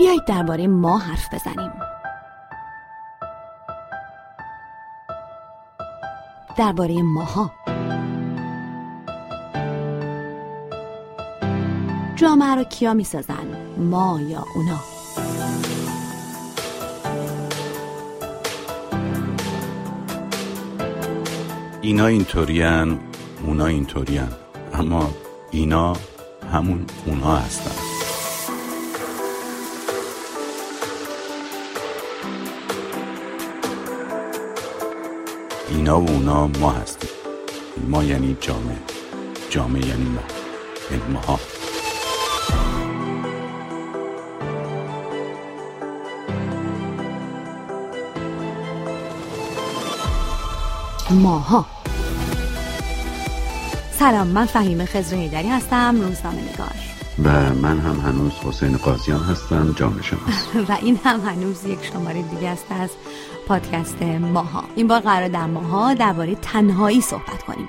بیایید درباره ما حرف بزنیم. درباره ماها. جامعه رو کیا می‌سازن؟ ما یا اونا؟ اینا اینطورین اونا اینطورین اما اینا همون اونا هستن. اینا و اونا ما هستیم. ما یعنی جامعه. جامعه یعنی ما. یعنی ماها. ماها. سلام من فهیم خزر هیدری هستم روزنامه نگار. و من هم هنوز حسین قاضیان هستم جامعه شناس. و این هم هنوز یک شماره دیگه است از پادکست ماها. این بار قرار در ماها درباره تنهایی صحبت کنیم.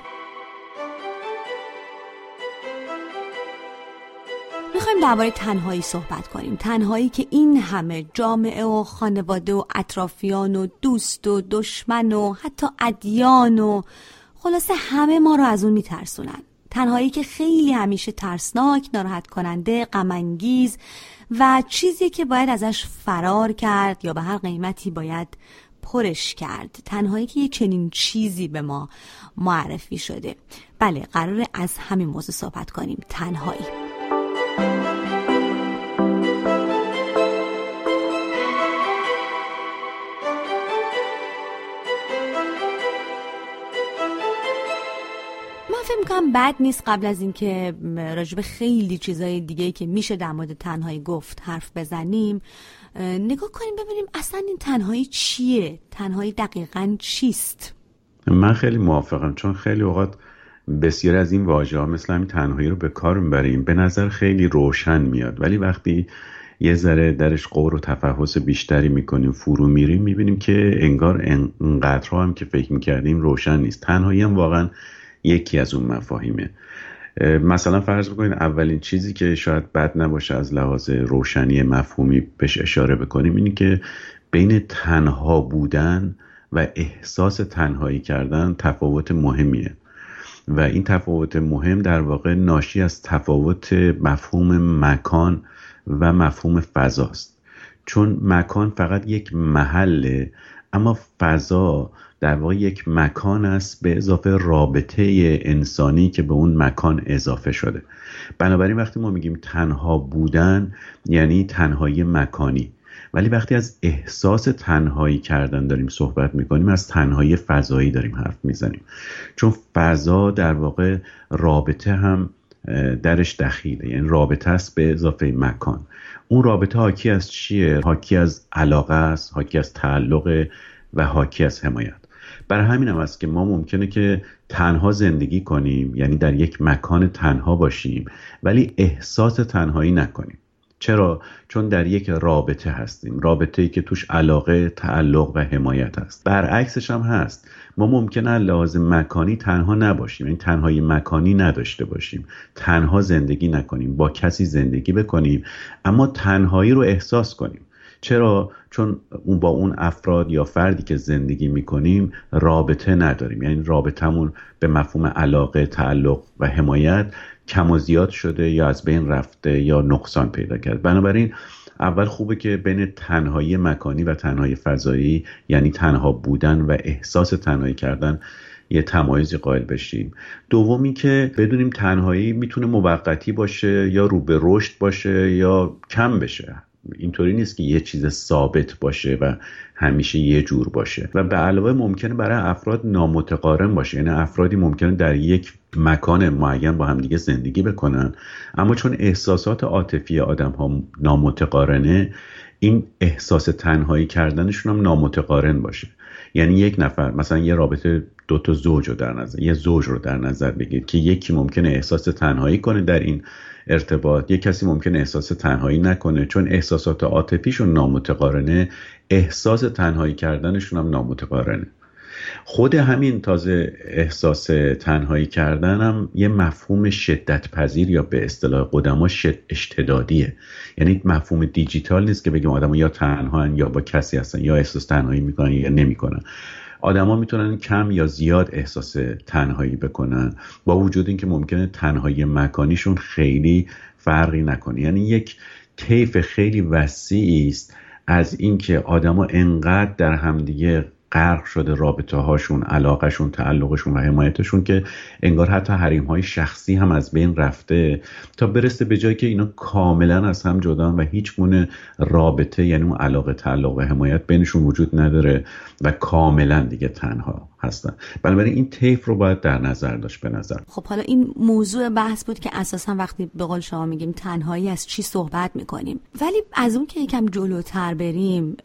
می‌خوایم درباره تنهایی صحبت کنیم. تنهایی که این همه جامعه و خانواده و اطرافیان و دوست و دشمن و حتی ادیان و خلاصه همه ما رو از اون میترسونن. تنهایی که خیلی همیشه ترسناک ناراحت کننده غمانگیز و چیزی که باید ازش فرار کرد یا به هر قیمتی باید پرش کرد. تنهایی که یه چنین چیزی به ما معرفی شده. بله قرار از همین موضوع صحبت کنیم. تنهایی. می‌کنم بد نیست قبل از اینکه راجب خیلی چیزای دیگه که میشه در مورد تنهایی گفت حرف بزنیم نگاه کنیم ببینیم اصلا این تنهایی چیه؟ تنهایی دقیقا چیست؟ من خیلی موافقم چون خیلی اوقات بسیار از این واژه ها مثل همین تنهایی رو به کار می‌بریم. به نظر خیلی روشن میاد. ولی وقتی یه ذره درش قور و تفحص بیشتری می‌کنیم فرو میریم می‌بینیم که انگار انقدرها هم که فکر می‌کردیم روشن نیست. تنهایی هم واقعا یکی از اون مفاهیمه. مثلا فرض بکنید اولین چیزی که شاید بد نباشه از لحاظ روشنی مفهومی بهش اشاره بکنیم اینه که بین تنها بودن و احساس تنهایی کردن تفاوت مهمیه. و این تفاوت مهم در واقع ناشی از تفاوت مفهوم مکان و مفهوم فضاست. چون مکان فقط یک محله اما فضا در واقع یک مکان است به اضافه رابطه انسانی که به اون مکان اضافه شده. بنابراین وقتی ما میگیم تنها بودن یعنی تنهایی مکانی. ولی وقتی از احساس تنهایی کردن داریم صحبت می‌کنیم از تنهایی فضایی داریم حرف می‌زنیم. چون فضا در واقع رابطه هم درش دخیله. یعنی رابطه است به اضافه مکان. اون رابطه حاکی از چیه؟ حاکی از علاقه است حاکی از تعلق و حاکی از حمایت. برای همین هم است که ما ممکنه که تنها زندگی کنیم یعنی در یک مکان تنها باشیم ولی احساس تنهایی نکنیم. چرا؟ چون در یک رابطه هستیم. رابطه ای که توش علاقه تعلق و حمایت هست برعکسش هم هست. ما ممکنه لازم مکانی تنها نباشیم این یعنی تنهایی مکانی نداشته باشیم. تنها زندگی نکنیم با کسی زندگی بکنیم اما تنهایی رو احساس کنیم. چرا؟ چون اون با اون افراد یا فردی که زندگی می‌کنیم رابطه نداریم. یعنی رابطمون به مفهوم علاقه تعلق و حمایت کم و زیاد شده یا از بین رفته یا نقصان پیدا کرد بنابراین اول خوبه که بین تنهایی مکانی و تنهایی فضایی یعنی تنها بودن و احساس تنهایی کردن یه تمایزی قائل بشیم. دومی که بدونیم تنهایی می‌تونه موقتی باشه یا رو به رشد باشه یا کم بشه. اینطوری نیست که یه چیز ثابت باشه و همیشه یه جور باشه. و به علاوه ممکنه برای افراد نامتقارن باشه. یعنی افرادی ممکنه در یک مکان معین با همدیگه زندگی بکنن. اما چون احساسات عاطفی آدم ها نامتقارنه این احساس تنهایی کردنشون هم نامتقارن باشه. یعنی یک نفر مثلا یه رابطه دو تا زوج رو در نظر یه زوج رو در نظر بگیرید که یکی ممکنه احساس تنهایی کنه در این ارتباط یه کسی ممکنه احساس تنهایی نکنه چون احساسات عاطفیشون نامتقارنه احساس تنهایی کردنشون هم نامتقارنه. خود همین تازه احساس تنهایی کردنم یه مفهوم شدت پذیر یا به اصطلاح قدما اشتدادیه. یعنی مفهوم دیجیتال نیست که بگیم آدم یا تنها یا با کسی هستن یا احساس تنهایی می‌کنن یا نمی‌کنن. آدما می‌تونن کم یا زیاد احساس تنهایی بکنن. با وجود اینکه ممکنه تنهایی مکانیشون خیلی فرقی نکنه. یعنی یک طیف خیلی وسیعی است از اینکه آدما انقدر در همدیگه غرق شده رابطه هاشون علاقهشون تعلقشون و حمایتشون که انگار حتی حریم های شخصی هم از بین رفته تا برسه به جایی که اینا کاملا از هم جدا و هیچ گونه رابطه یعنی اون علاقه تعلق و حمایت بینشون وجود نداره و کاملا دیگه تنها. هستن. بنابراین این طیف رو باید در نظر داشت به نظر. خب حالا این موضوع بحث بود که اساسا وقتی به قول شما میگیم تنهایی از چی صحبت می‌کنیم. ولی از اون که یکم جلوتر بریم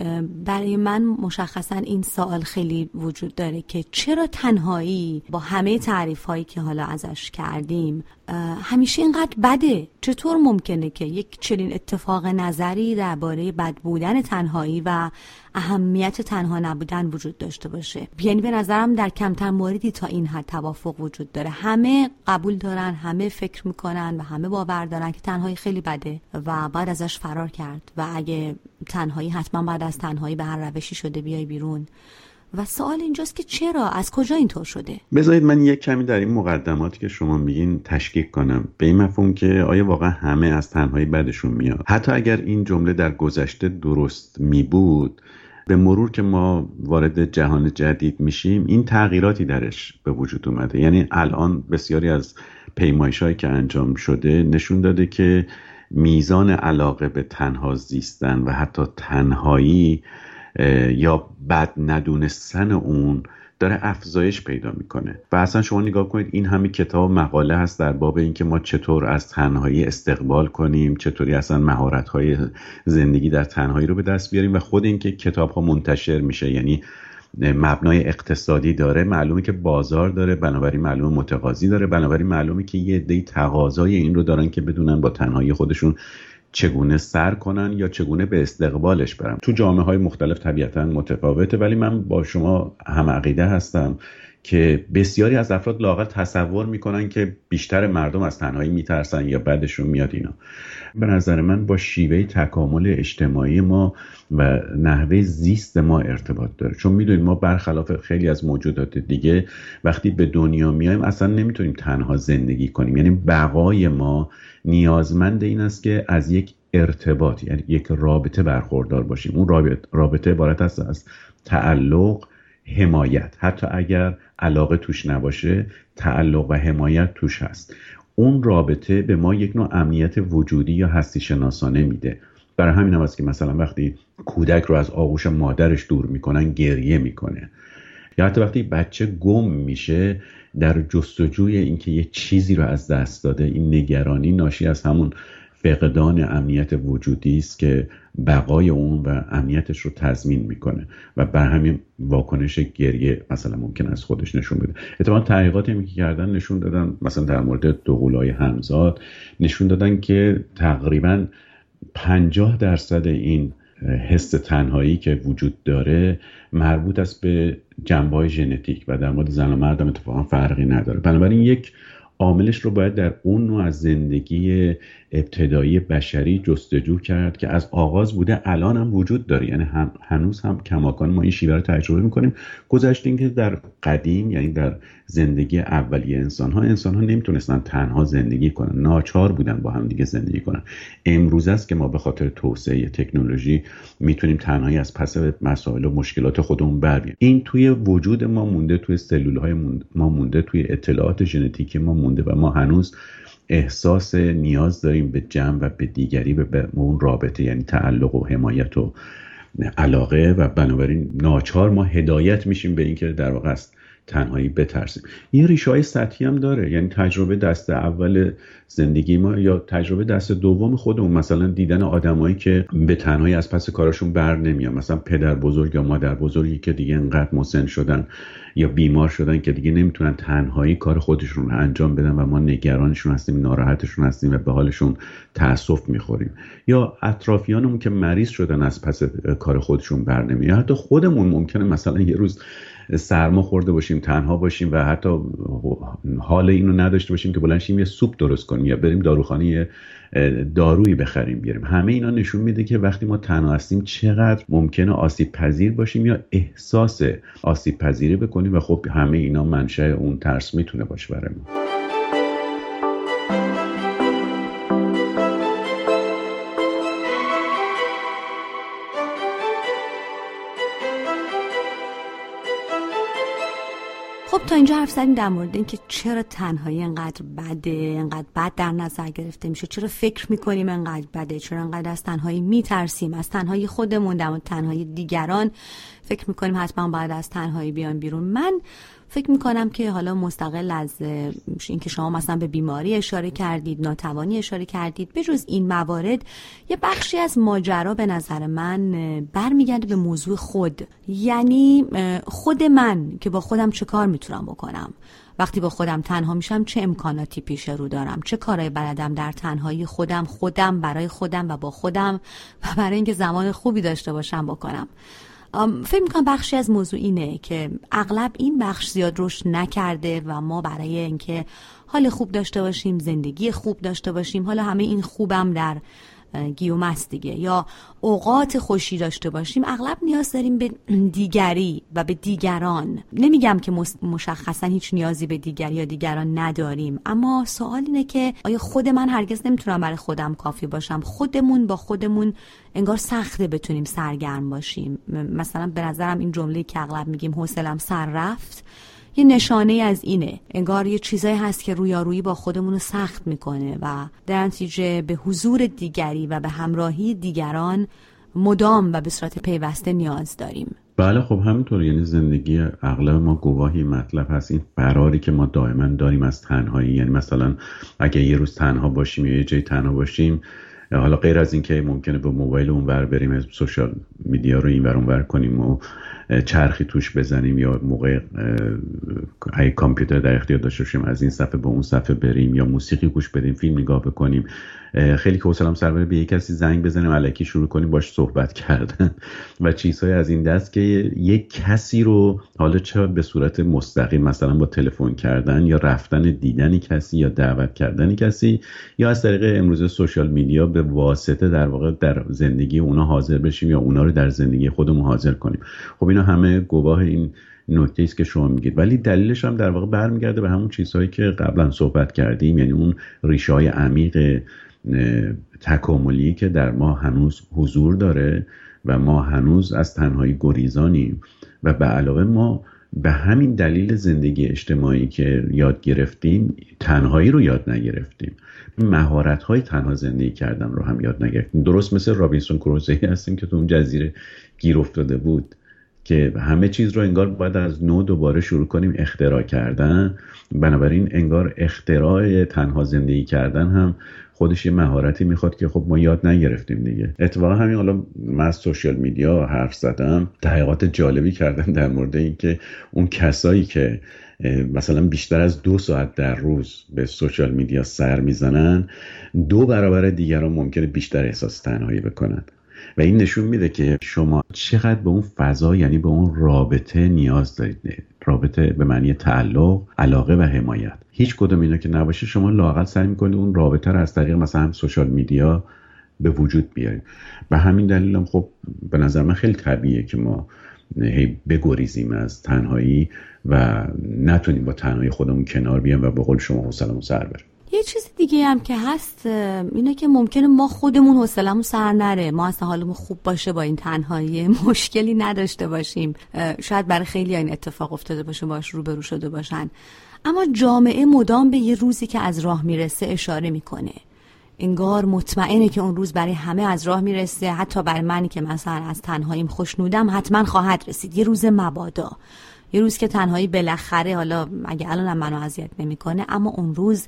برای من مشخصا این سوال خیلی وجود داره که چرا تنهایی با همه تعریف هایی که حالا ازش کردیم همیشه اینقدر بده. چطور ممکنه که یک چنین اتفاق نظری درباره بد بودن تنهایی و اهمیت تنها نبودن وجود داشته باشه؟ یعنی به نظرم در کمتر موردی تا این حد توافق وجود داره. همه قبول دارن همه فکر می‌کنن و همه باور دارن که تنهایی خیلی بده و بعد ازش فرار کرد. و اگه تنهایی حتما بعد از تنهایی به هر روشی شده بیای بیرون. و سوال اینجاست که چرا؟ از کجا اینطور شده؟ بذارید من یک کمی در این مقدماتی که شما میگین تشکیک کنم. به این مفهوم که آیا واقعا همه از تنهایی بدشون میاد؟ حتی اگر این جمله در گذشته درست می بود به مرور که ما وارد جهان جدید میشیم این تغییراتی درش به وجود اومده. یعنی الان بسیاری از پیمایش هایی که انجام شده نشون داده که میزان علاقه به تنها زیستن و حتی تنهایی یا بد ندونستن اون داره افزایش پیدا می‌کنه. و اصلا شما نگاه کنید این همه کتاب مقاله هست در باب اینکه ما چطور از تنهایی استقبال کنیم چطوری اصلا مهارت های زندگی در تنهایی رو به دست بیاریم و خود اینکه کتاب ها منتشر میشه یعنی مبنای اقتصادی داره معلومه که بازار داره بنابراین معلومه متقاضی داره بنابراین معلومه که یه عده تقاضای این رو دارن که بدونن با تنهایی خودشون چگونه سر کنن یا چگونه به استقبالش برن. تو جامعه های مختلف طبیعتا متفاوته ولی من با شما هم عقیده هستم که بسیاری از افراد لاغر تصور می‌کنن که بیشتر مردم از تنهایی میترسن یا بعدشون میاد اینا. به نظر من با شیوه تکامل اجتماعی ما و نحوه زیست ما ارتباط داره. چون می‌دونید ما برخلاف خیلی از موجودات دیگه وقتی به دنیا میایم اصلا نمی‌تونیم تنها زندگی کنیم. یعنی بقای ما نیازمند این است که از یک ارتباط یعنی یک رابطه برخوردار باشیم. اون رابطه, رابطه عبارت است از تعلق حمایت. حتی اگر علاقه توش نباشه تعلق و حمایت توش هست. اون رابطه به ما یک نوع امنیت وجودی یا هستی شناسانه میده. برای همین هم که مثلا وقتی کودک رو از آغوش مادرش دور می‌کنن گریه می‌کنه. یا حتی وقتی بچه گم میشه در جستجوی اینکه یه چیزی رو از دست داده این نگرانی ناشی از همون فقدان امنیت وجودی است که بقای اون و امنیتش رو تضمین می‌کنه و بر همین واکنش گریه مثلا ممکن از خودش نشون بده. اتفاقا تحقیقاتی که کردن نشون دادن مثلا در مورد دوقلوهای همزاد نشون دادن که تقریبا پنجاه درصد این حس تنهایی که وجود داره مربوط است به جنبه ژنتیک و در مورد زن و مردم اتفاقا فرقی نداره. بنابراین یک عاملش رو باید در اون نوع از زندگی ابتدایی بشری جستجو کرد که از آغاز بوده الان هم وجود داره. یعنی هنوز هم کماکان ما این شیوه رو تجربه می‌کنیم. گذشته که در قدیم یعنی در زندگی اولیه انسان ها انسان ها نمی‌تونستن تنها زندگی کنن. ناچار بودن با هم دیگه زندگی کنن. امروز است که ما به خاطر توسعه تکنولوژی می‌تونیم تنهایی از پس مسائل و مشکلات خودمون بر این توی وجود ما مونده توی سلول های ما مونده توی اطلاعات ژنتیکی ما مونده و ما هنوز احساس نیاز داریم به جمع و به دیگری به اون رابطه یعنی تعلق و حمایت و علاقه و بنابراین ناچار ما هدایت میشیم به اینکه در واقع است تنهایی بترسیم. این ریشه های سطحی هم داره. یعنی تجربه دست اول زندگی ما یا تجربه دست دوم خودمون مثلا دیدن آدمایی که به تنهایی از پس کارشون بر نمیان. مثلا پدر بزرگ یا مادر بزرگی که دیگه انقدر مسن شدن یا بیمار شدن که دیگه نمی‌تونن تنهایی کار خودشون رو انجام بدن و ما نگرانشون هستیم ناراحتشون هستیم و به حالشون تاسف می‌خوریم. یا اطرافیانمون که مریض شدن از پس کار خودشون بر نمیاد حتی خودمون ممکنه مثلا یه روز سرما خورده باشیم تنها باشیم و حتی حال اینو نداشته باشیم که بلنشیم یه سوپ درست کنیم یا بریم داروخانه دارویی بخریم بیاریم. همه اینا نشون میده که وقتی ما تنها هستیم چقدر ممکنه آسیب پذیر باشیم یا احساس آسیب پذیری بکنیم و خب همه اینا منشأ اون ترس می‌تونه باشه برای ما. خب تا اینجا حرف زدیم در مورد اینکه چرا تنهایی انقدر بده انقدر بد در نظر گرفته میشه چرا فکر می‌کنیم انقدر بده چرا انقدر از تنهایی میترسیم از تنهایی خودمون در تنهایی دیگران فکر می‌کنیم حتما باید از تنهایی بیان بیرون. من فکر می‌کنم که حالا مستقل از اینکه شما مثلا به بیماری اشاره کردید ناتوانی اشاره کردید به جز این موارد یه بخشی از ماجرا به نظر من برمیگرده به موضوع خود. یعنی خود من که با خودم چه کار می‌تونم بکنم؟ وقتی با خودم تنها میشم چه امکاناتی پیش رو دارم؟ چه کارهای بلدم در تنهایی خودم خودم برای خودم و با خودم و برای اینکه زمان خوبی داشته باشم بکنم؟ فکر می‌کنم بخشی از موضوع اینه که اغلب این بخش زیاد رشد نکرده و ما برای اینکه حال خوب داشته باشیم زندگی خوب داشته باشیم حالا همه این خوبم در گیوم است دیگه. یا اوقات خوشی داشته باشیم. اغلب نیاز داریم به دیگری و به دیگران. نمیگم که مشخصا هیچ نیازی به دیگری یا دیگران نداریم. اما سوال اینه که آیا خود من هرگز نمی‌تونم برای خودم کافی باشم؟ خودمون با خودمون انگار سخته بتونیم سرگرم باشیم. مثلا به نظرم این جمله که اغلب میگیم حوصلم سر رفت. یه نشانه از اینه. انگار یه چیزایی هست که رویارویی با خودمون رو سخت می‌کنه و در نتیجه به حضور دیگری و به همراهی دیگران مدام و به صورت پیوسته نیاز داریم. بله خب همینطور. یعنی زندگی اغلب ما گواهی مطلب هست. این فراری که ما دائما داریم از تنهایی. یعنی مثلا اگه یه روز تنها باشیم یا یه جای تنها باشیم حالا غیر از اینکه ممکنه به موبایل اونور بریم سوشال میدیا رو اینور اونور کنیم و چرخی توش بزنیم یا موقع های کامپیوتر در اختیار داشته باشیم از این صفحه به اون صفحه بریم یا موسیقی گوش بدیم فیلم نگاه بکنیم خیلی که سلام سر به یک کسی زنگ بزنیم علکی شروع کنیم باش صحبت کردن. و چیزهای از این دست که یک کسی رو حالا چه به صورت مستقیم مثلا با تلفن کردن یا رفتن دیدن کسی یا دعوت کردن کسی یا از طریق امروز سوشال میدیا به واسطه در واقع در زندگی اونا حاضر بشیم یا اونا رو در زندگی خودمون حاضر کنیم. خب اینا همه گواه این نکته است که شما میگید. ولی دلیلش هم در واقع برمیگرده به همون چیزهایی که قبلا صحبت کردیم یعنی اون ریشه های عمیق تکاملی که در ما هنوز حضور داره و ما هنوز از تنهایی گریزانیم. و به علاوه ما به همین دلیل زندگی اجتماعی که یاد گرفتیم تنهایی رو یاد نگرفتیم. مهارت های تنها زندگی کردن رو هم یاد نگرفتیم. درست مثل رابینسون کروزه هستیم که تو اون جزیره گیر افتاده بود. که همه چیز رو انگار باید از نو دوباره شروع کنیم اختراع کردن. بنابراین انگار اختراع تنها زندگی کردن هم خودش یه مهارتی می‌خواد که خب ما یاد نگرفتیم دیگه. اتفاقا همین حالا من از سوشیال میدیا حرف زدم. تحقیقات جالبی کردن در مورد اینکه اون کسایی که مثلا بیشتر از دو ساعت در روز به سوشال میدیا سر می‌زنن دو برابر دیگران ممکنه بیشتر احساس تنهایی بکنن. و این نشون میده که شما چقدر به اون فضا یعنی به اون رابطه نیاز دارید. رابطه به معنی تعلق علاقه و حمایت. هیچ کدوم اینا که نباشه شما لاقل سعی می‌کنید اون رابطه رو از طریق مثلا سوشال میدیا به وجود بیارید. به همین دلیل هم خب به نظر من خیلی طبیعیه که ما هی بگریزیم از تنهایی و نتونیم با تنهایی خودمون کنار بیام و به قول شما حوصلمون سر بریم. چیز دیگه هم که هست اینه که ممکنه ما خودمون حوصلمون سر نره. ما اصلا حالمون خوب باشه با این تنهایی مشکلی نداشته باشیم. شاید برای خیلی این اتفاق افتاده باشه باش روبرو شده باشن. اما جامعه مدام به یه روزی که از راه می‌رسه اشاره می‌کنه. انگار مطمئنه که اون روز برای همه از راه می‌رسه. حتی برای منی که مثلا از تنهاییم خوشنودم حتما خواهد رسید. یه روز مبادا. یه روز که تنهایی بالاخره حالا اگه الان منو اذیت نمی‌کنه اما اون روز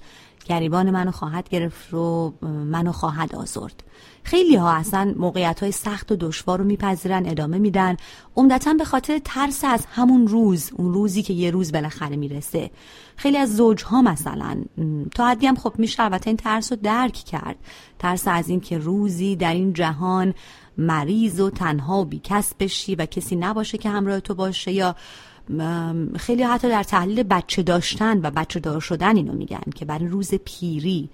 گریبان منو خواهد گرفت و منو خواهد آزرد. خیلی ها اصلا موقعیت های سخت و دشوار رو میپذیرن ادامه میدن. عمدتا به خاطر ترس از همون روز اون روزی که یه روز بالاخره می‌رسه. خیلی از زوج ها مثلا تا حدی هم خب میشه البته این ترس رو درک کرد. ترس از این که روزی در این جهان مریض و تنها و بیکس بشی و کسی نباشه که همراه تو باشه یا خیلی حتی در تحلیل بچه داشتن و بچه دار شدن اینو میگن که برای روز پیری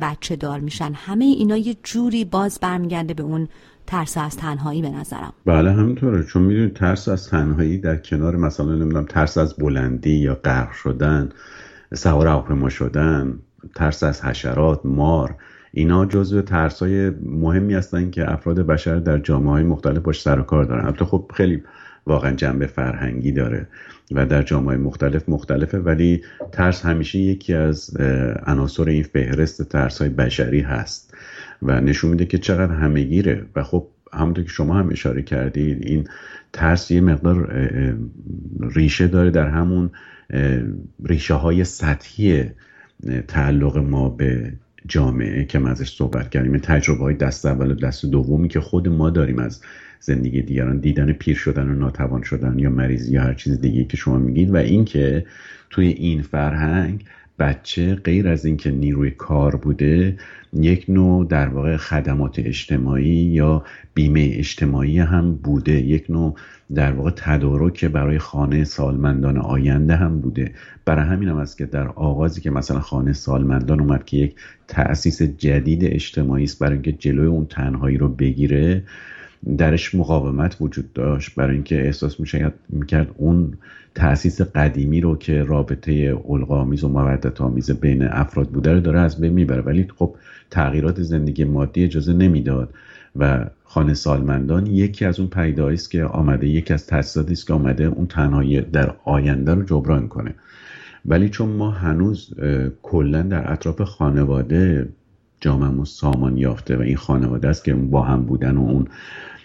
بچه دار میشن. همه اینا یه جوری باز برمیگرده به اون ترس از تنهایی به نظرم. بله همینطوره. چون می‌دونید ترس از تنهایی در کنار مثلا نمی‌دونم ترس از بلندی یا غرق شدن سوار هواپیما شدن ترس از حشرات مار اینا جزو ترس های مهمی هستن که افراد بشر در جامعه های مختلف باش سر و کار دارن. البته خب خیلی واقعا جنبه فرهنگی داره و در جامعه مختلف مختلفه ولی ترس همیشه یکی از عناصر این فهرست ترس های بشری هست و نشون میده که چقدر همهگیره و خب همونطور که شما هم اشاره کردید این ترس یه مقدار ریشه داره در همون ریشه های سطحی تعلق ما به جامعه که ازش صحبت کردیم تجربه های دست اول و دست دومی که خود ما داریم از زندگی دیگران دیدن پیر شدن و ناتوان شدن یا مریضی یا هر چیز دیگه که شما میگید و اینکه توی این فرهنگ بچه غیر از اینکه نیروی کار بوده یک نوع در واقع خدمات اجتماعی یا بیمه اجتماعی هم بوده یک نوع در واقع تدارک برای خانه سالمندان آینده هم بوده. برای همین هم است که در آغازی که مثلا خانه سالمندان اومد که یک تأسیس جدید اجتماعی است برای اینکه جلوی اون تنهایی رو بگیره درش مقاومت وجود داشت. برای اینکه احساس میشه می‌کرد اون تأسیس قدیمی رو که رابطه القامیز و مودت آمیز بین افراد بوده رو داره از بین می‌بره. ولی خب تغییرات زندگی مادی اجازه نمی‌داد و خانه سالمندان یکی از اون پیده است که آمده یکی از تاسیساتی است که آمده اون تنهایی در آینده رو جبران کنه. ولی چون ما هنوز کلا در اطراف خانواده جامعه سامان یافته و این خانواده است که با هم بودن و اون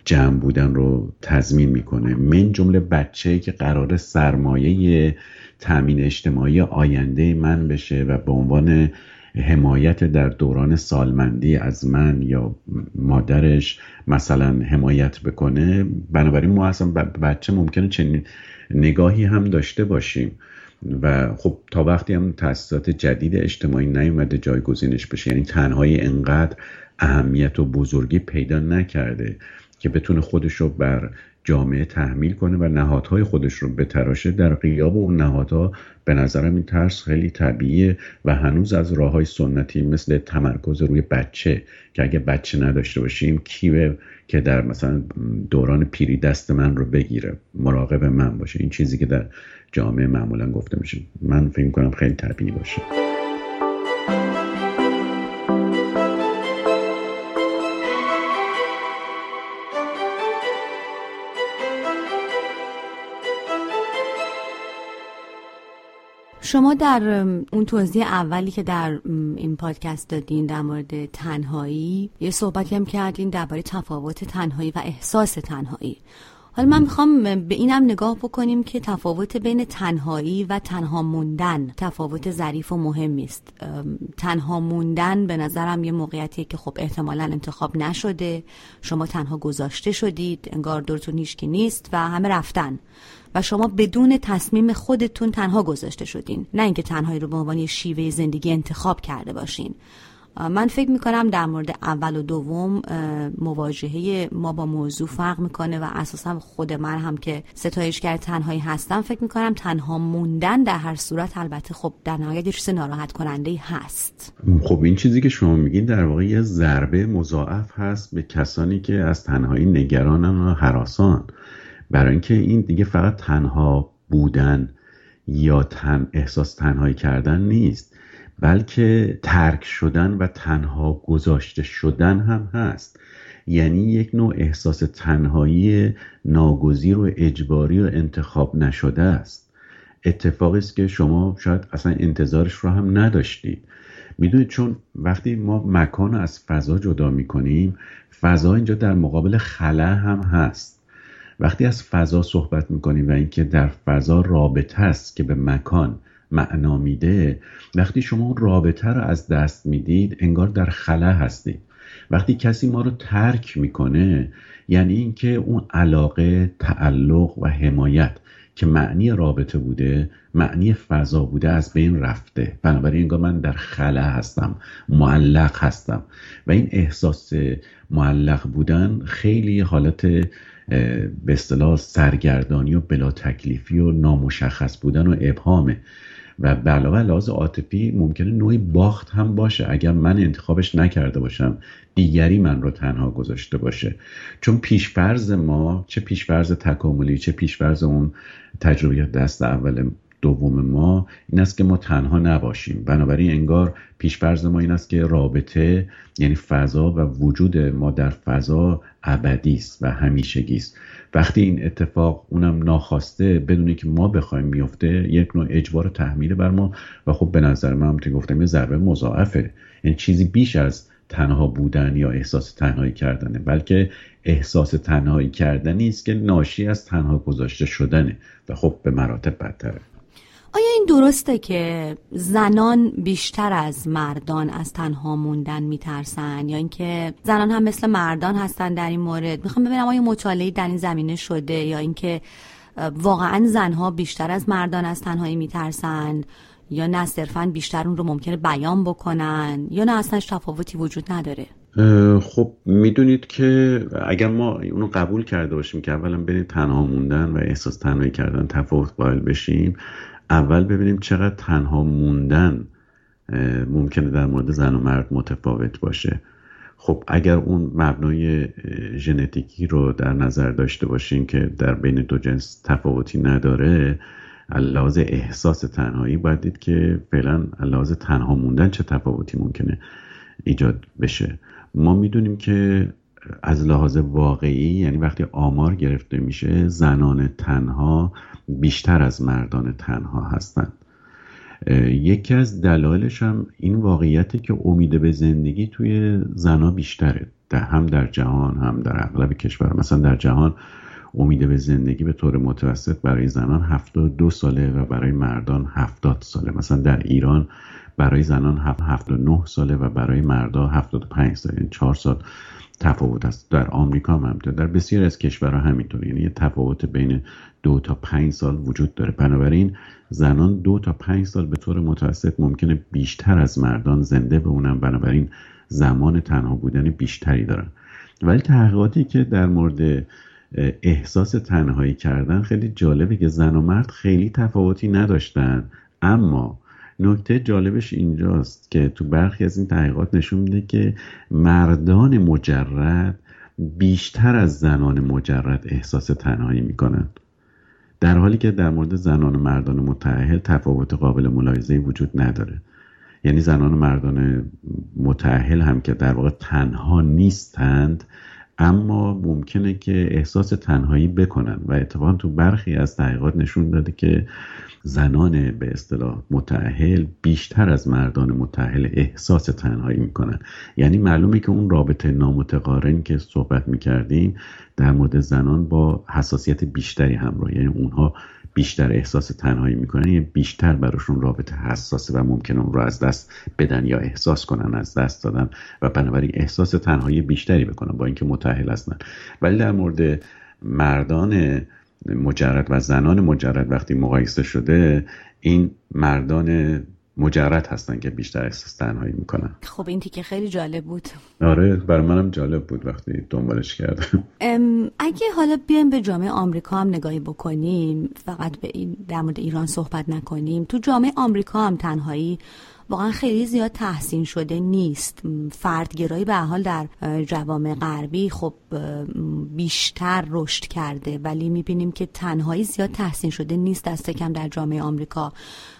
جمع بودن رو تضمین می‌کنه. من جمله بچه که قرار سرمایه تامین اجتماعی آینده من بشه و به عنوان حمایت در دوران سالمندی از من یا مادرش مثلا حمایت بکنه بنابراین ما اصلا بچه ممکنه چنین نگاهی هم داشته باشیم. و خب تا وقتی هم تاسیسات جدید اجتماعی نیومده جایگزینش بشه یعنی تنهایی انقدر اهمیت و بزرگی پیدا نکرده که بتونه خودش رو بر جامعه تحمیل کنه و نهادهای خودش رو بتراشه در قیاب اون نهادها به نظرم این ترس خیلی طبیعیه و هنوز از راه های سنتی مثل تمرکز روی بچه که اگه بچه نداشته باشیم کیوه که در مثلا دوران پیری دست من رو بگیره مراقب من باشه. این چیزی که در جامعه معمولا گفته میشه. من فکر کنم خیلی طبیعی باشه. شما در اون توضیح اولی که در این پادکست دادین در مورد تنهایی یه صحبتی هم کردین درباره تفاوت تنهایی و احساس تنهایی. حالا من می‌خوام به اینم نگاه بکنیم که تفاوت بین تنهایی و تنها موندن تفاوت ظریف و مهمی است. تنها موندن به نظرم یه موقعیتیه که خب احتمالا انتخاب نشده. شما تنها گذاشته شدید انگار دورتون هیچکی نیست و همه رفتن. و شما بدون تصمیم خودتون تنها گذاشته شدین. نه اینکه تنهایی رو به عنوان شیوه زندگی انتخاب کرده باشین. من فکر می‌کنم در مورد اول و دوم مواجهه ما با موضوع فرق می‌کنه و اساسا خود من هم که ستایشگر تنهایی هستم فکر می‌کنم تنها موندن در هر صورت البته خب در نهایت یه چیز ناراحت کننده هست. خب این چیزی که شما میگین در واقع یه ضربه مضاعف هست به کسانی که از تنهایی نگرانن و حراسان. برای اینکه این دیگه فقط تنها بودن یا تن احساس تنهایی کردن نیست. بلکه ترک شدن و تنها گذاشته شدن هم هست. یعنی یک نوع احساس تنهایی ناگزیر و اجباری و انتخاب نشده است. اتفاقی است که شما شاید اصلا انتظارش رو هم نداشتید. می‌دونید چون وقتی ما مکان از فضا جدا می‌کنیم فضا اینجا در مقابل خلا هم هست. وقتی از فضا صحبت می‌کنیم و اینکه در فضا رابطه است که به مکان معنا میده. وقتی شما رابطه رو از دست می‌دید انگار در خلا هستید. وقتی کسی ما رو ترک می‌کنه یعنی اینکه اون علاقه تعلق و حمایت که معنی رابطه بوده معنی فضا بوده از بین رفته. بنابراین انگار من در خلا هستم معلق هستم. و این احساس معلق بودن خیلی حالت به اصطلاح سرگردانی و بلا تکلیفی و نامشخص بودن و ابهامه. و به علاوه لحاظ عاطفی ممکنه نوعی باخت هم باشه. اگر من انتخابش نکرده باشم دیگری من رو تنها گذاشته باشه. چون پیشفرز ما چه پیشفرز تکاملی چه پیشفرز اون تجربه دست اول دوم ما این است که ما تنها نباشیم. بنابراین انگار پیشفرز ما این است که رابطه یعنی فضا و وجود ما در فضا ابدی است و همیشگی است. وقتی این اتفاق اونم ناخواسته بدونی که ما بخوایم میفته یک نوع اجبار و تحمیل بر ما. و خب به نظر من هم گفتم یه ضربه مضاعفه. یعنی چیزی بیش از تنها بودن یا احساس تنهایی کردنه بلکه احساس تنهایی کردنی است که ناشی از تنها گذاشته شدنه. و خب به مراتب بدتره. آیا این درسته که زنان بیشتر از مردان از تنها موندن میترسن؟ یا اینکه زنان هم مثل مردان هستن در این مورد؟ می‌خوام ببینم آیا مطالعه در این زمینه شده یا اینکه واقعا زنها بیشتر از مردان از تنهایی میترسن یا نه صرفا بیشتر اون رو ممکنه بیان بکنن یا نه اصلا تفاوتی وجود نداره؟ خب می‌دونید که اگر ما اونو قبول کرده باشیم که اولا بین تنها موندن و احساس تنهایی کردن تفاوت قائل بشیم اول ببینیم چقدر تنها موندن ممکنه در مورد زن و مرد متفاوت باشه. خب اگر اون مبنای ژنتیکی رو در نظر داشته باشیم که در بین دو جنس تفاوتی نداره لحاظ احساس تنهایی باید دید که فعلا لحاظ تنها موندن چه تفاوتی ممکنه ایجاد بشه. ما می‌دونیم که از لحاظ واقعی یعنی وقتی آمار گرفته میشه زنان تنها بیشتر از مردان تنها هستند. یکی از دلایلش هم این واقعیته که امید به زندگی توی زنا بیشتره. در هم در جهان هم در اغلب کشور. مثلا در جهان امید به زندگی به طور متوسط برای زنان 72 ساله و برای مردان 70 ساله. مثلا در ایران برای زنان 79 ساله و برای مردا 75 ساله. یعنی 4 سال تفاوت است در آمریکا هم همینطور. در بسیاری از کشورها همینطور. یعنی یه تفاوت بین دو تا پنج سال وجود داره. بنابراین زنان دو تا پنج سال به طور متوسط ممکنه بیشتر از مردان زنده بمونن. بنابراین زمان تنها بودن بیشتری دارن. ولی تحقیقاتی که در مورد احساس تنهایی کردن خیلی جالبه که زن و مرد خیلی تفاوتی نداشتن. اما نکته جالبش اینجاست که تو برخی از این تحقیقات نشون میده که مردان مجرد بیشتر از زنان مجرد احساس تنهایی می‌کنن. در حالی که در مورد زنان و مردان متعهل تفاوت قابل ملاحظه وجود نداره. یعنی زنان و مردان متعهل هم که در واقع تنها نیستند اما ممکنه که احساس تنهایی بکنن و اتفاقا تو برخی از تحقیقات نشون داده که زنان به اصطلاح متعهل بیشتر از مردان متعهل احساس تنهایی می‌کنن. یعنی معلومه که اون رابطه نامتقارن که صحبت می‌کردیم در مورد زنان با حساسیت بیشتری همراه. یعنی اونها بیشتر احساس تنهایی می‌کنن یعنی بیشتر براشون رابطه حساسه و ممکنه اون رو از دست بدن یا احساس کنن از دست دادن. و بنابراین احساس تنهایی بیشتری بکنن با اینکه متأهل هستن. ولی در مورد مردان مجرد و زنان مجرد وقتی مقایسه شده این مردان مجرد هستن که بیشتر احساس تنهایی می‌کنن. خب این تیکه خیلی جالب بود. آره برای منم جالب بود وقتی دنبالش کردم. اگه حالا بیایم به جامعه آمریکا هم نگاهی بکنیم فقط به این در مورد ایران صحبت نکنیم تو جامعه آمریکا هم تنهایی واقعا خیلی زیاد تحسین شده نیست. فردگرایی به حال در جوامع غربی خب بیشتر رشد کرده ولی می‌بینیم که تنهایی زیاد تحسین شده نیست دست کم در جامعه آمریکا.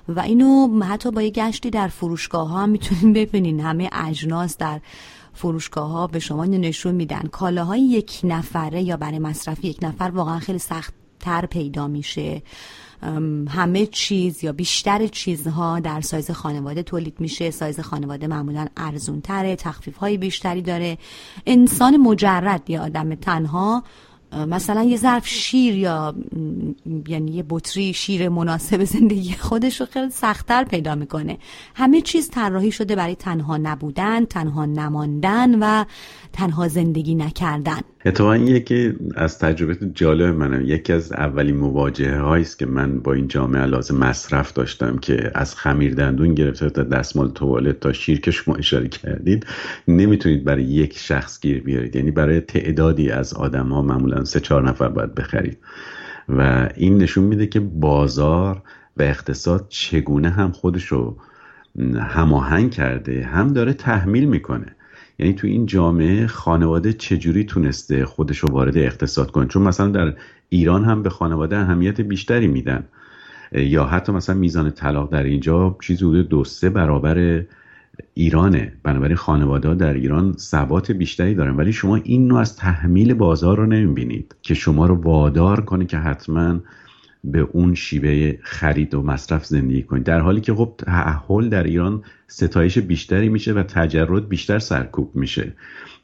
و اینو حتی با یه گشتی در فروشگاه ها هم می‌تونیم ببینین. همه اجناس در فروشگاه ها به شما نشون میدن. کالاهای یک نفره یا برای مصرف یک نفر واقعا خیلی سخت تر پیدا میشه. همه چیز یا بیشتر چیزها در سایز خانواده تولید میشه. سایز خانواده معمولا ارزون تره تخفیف های بیشتری داره. انسان مجرد یا آدم تنها مثلا یه ظرف شیر یا یعنی یه بطری شیر مناسب زندگی خودش رو خیلی سختتر پیدا می‌کنه. همه چیز طراحی شده برای تنها نبودن تنها نماندن و تنها زندگی نکردن. اتفاقا یکی از تجربه جالب منم یکی از اولین مواجهه هایی است که من با این جامعه لازم مصرف داشتم که از خمیر دندون گرفته تا دستمال توالت تا شیر که شما اشاره کردید. نمی‌تونید برای یک شخص گیر بیارید. یعنی برای تعدادی از آدم ها معمولا سه چهار نفر باید بخرید. و این نشون میده که بازار و اقتصاد چگونه هم خودش رو هماهنگ کرده هم داره تحمیل می‌کنه. یعنی تو این جامعه خانواده چجوری تونسته خودش رو وارد اقتصاد کنه؟ چون مثلا در ایران هم به خانواده اهمیت بیشتری میدن. یا حتی مثلا میزان طلاق در اینجا چیزی حدود دو سه برابر ایرانه. بنابراین خانواده در ایران ثبات بیشتری دارن. ولی شما این نوع از تحمیل بازار رو نمی‌بینید که شما رو وادار کنه که حتما به اون شیوه خرید و مصرف زندگی کنید. در حالی که خب تعهل در ایران ستایش بیشتری میشه و تجرد بیشتر سرکوب میشه.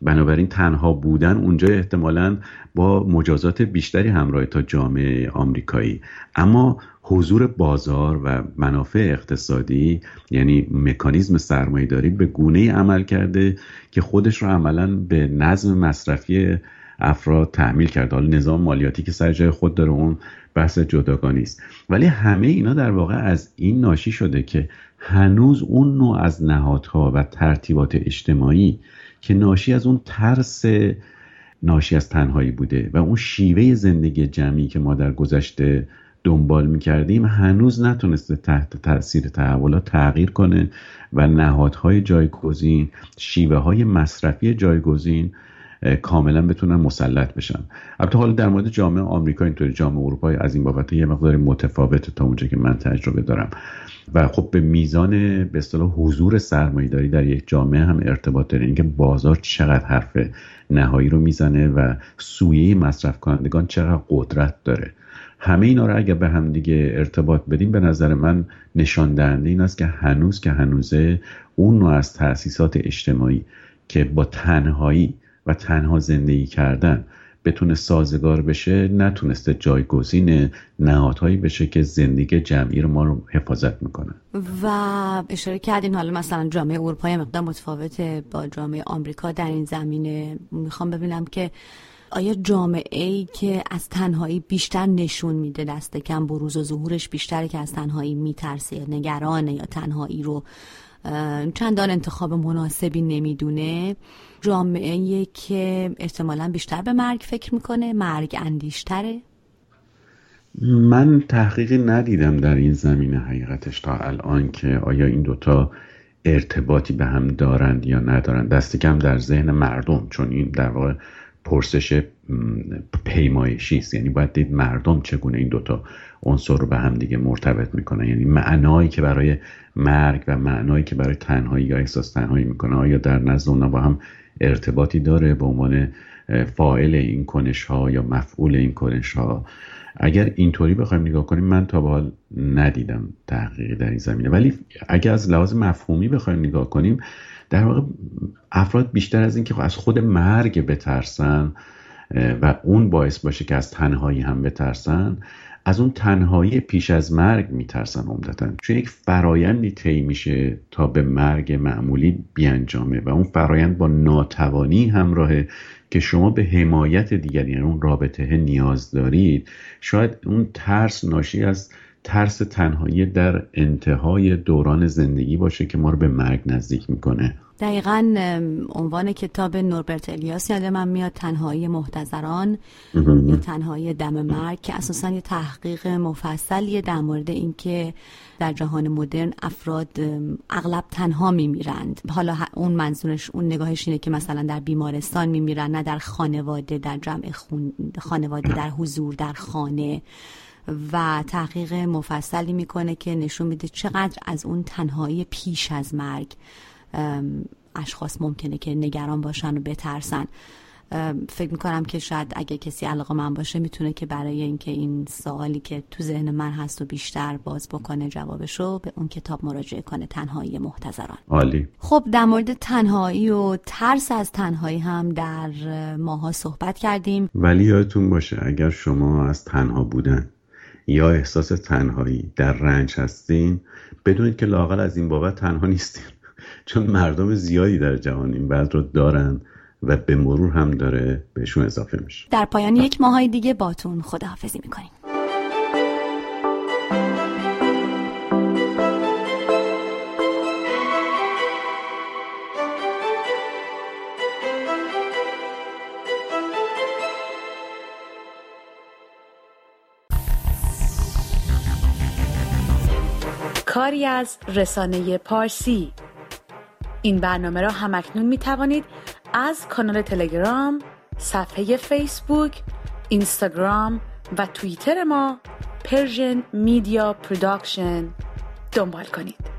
بنابراین تنها بودن اونجا احتمالا با مجازات بیشتری همراه تا جامعه آمریکایی. اما حضور بازار و منافع اقتصادی یعنی مکانیزم سرمایه داری به گونه عمل کرده که خودش رو عملا به نظم مصرفی افراد تحمیل کرده. حالا نظام مالیاتی که سر جای خود داره اون بحث جداگانی است ولی همه اینا در واقع از این ناشی شده که هنوز اون نوع از نهادها و ترتیبات اجتماعی که ناشی از اون ترس ناشی از تنهایی بوده و اون شیوه زندگی جمعی که ما در گذشته دنبال می‌کردیم هنوز نتونسته تحت تاثیر تحولات تغییر کنه و نهادهای جایگزین شیوه های مصرفی جایگزین کاملا بتونن مسلط بشن. البته حالا در مورد جامعه آمریکا اینطوری جامعه اروپا از این بابت یه مقدار متفاوته تا اونجا که من تجربه دارم. و خب به میزان به اصطلاح حضور داری در یک جامعه هم ارتباط داره. اینکه بازار چقدر حرف نهایی رو می‌زنه و سویه مصرف کنندگان چقدر قدرت داره. همه اینا رو اگر به هم دیگه ارتباط بدیم به نظر من نشان دهنده این است که هنوز که هنوزه اون نوع از تأسیسات اجتماعی که با تنهایی و تنها زندگی کردن. بتونه سازگار بشه نتونسته جایگزین نهادهایی بشه که زندگی جمعی رو ما رو حفاظت می‌کنه. و اشاره کردین حالا مثلا جامعه اروپایی مقدار متفاوت با جامعه آمریکا در این زمینه. می‌خوام ببینم که آیا جامعه ای که از تنهایی بیشتر نشون میده دست کم بروز و ظهورش بیشتره که از تنهایی میترسه یا نگرانه یا تنهایی رو چندان انتخاب مناسبی نمی‌دونه. جامعه که احتمالا بیشتر به مرگ فکر می‌کنه مرگ اندیشتره. من تحقیقی ندیدم در این زمینه حقیقتش تا الان که آیا این دوتا ارتباطی به هم دارند یا ندارند. دست کم در ذهن مردم چون این در واقع پرسش پیمایشی است. یعنی باید دید مردم چگونه این دوتا عنصر رو به هم دیگه مرتبط می‌کنن. یعنی معنایی که برای مرگ و معنایی که برای تنهایی یا احساس تنهایی می‌کنه آیا در نزد اونا با هم ارتباطی داره به عنوان فاعل این کنش ها یا مفعول این کنش ها اگر اینطوری بخوایم نگاه کنیم من تا به حال ندیدم تحقیقی در این زمینه. ولی اگر از لحاظ مفهومی بخوایم نگاه کنیم در واقع افراد بیشتر از اینکه از خود مرگ بترسن و اون باعث باشه که از تنهایی هم بترسن از اون تنهایی پیش از مرگ میترسن عمدتا. چون یک فرایندی طی میشه تا به مرگ معمولی بیانجامه و اون فرایند با ناتوانی همراهه که شما به حمایت دیگری یعنی اون رابطه نیاز دارید شاید اون ترس ناشی از ترس تنهایی در انتهای دوران زندگی باشه که ما رو به مرگ نزدیک می‌کنه. دقیقا عنوان کتاب نوربرت الیاس یاد من میاد تنهایی محتضران. یا تنهایی دم مرگ که اساسا یه تحقیق مفصلیه در مورد اینکه در جهان مدرن افراد اغلب تنها میمیرند. حالا اون منظورش اون نگاهش اینه که مثلا در بیمارستان میمیرن نه در خانواده در جمع خون... خانواده در حضور در خانه. و تحقیق مفصلی می‌کنه که نشون میده چقدر از اون تنهایی پیش از مرگ اشخاص ممکنه که نگران باشن و بترسن. فکر می‌کنم که شاید اگه کسی علاقه من باشه می‌تونه که برای اینکه این سوالی که تو ذهن من هست و بیشتر باز بکنه جوابشو به اون کتاب مراجعه کنه تنهایی محتضران. عالی. خب در مورد تنهایی و ترس از تنهایی هم در ماها صحبت کردیم. ولی یادتون باشه اگر شما از تنها بودن یا احساس تنهایی در رنج هستین؟ بدونید که لاقل از این بابت تنها نیستین. چون مردم زیادی در جهان این وضع رو دارن و به مرور هم داره بهشون اضافه میشه. در پایان یک ماهای دیگه باتون خداحافظی می‌کنیم. از رسانه پارسی این برنامه را هم‌اکنون می توانید از کانال تلگرام، صفحه فیسبوک، اینستاگرام و توییتر ما Persian Media Production دنبال کنید.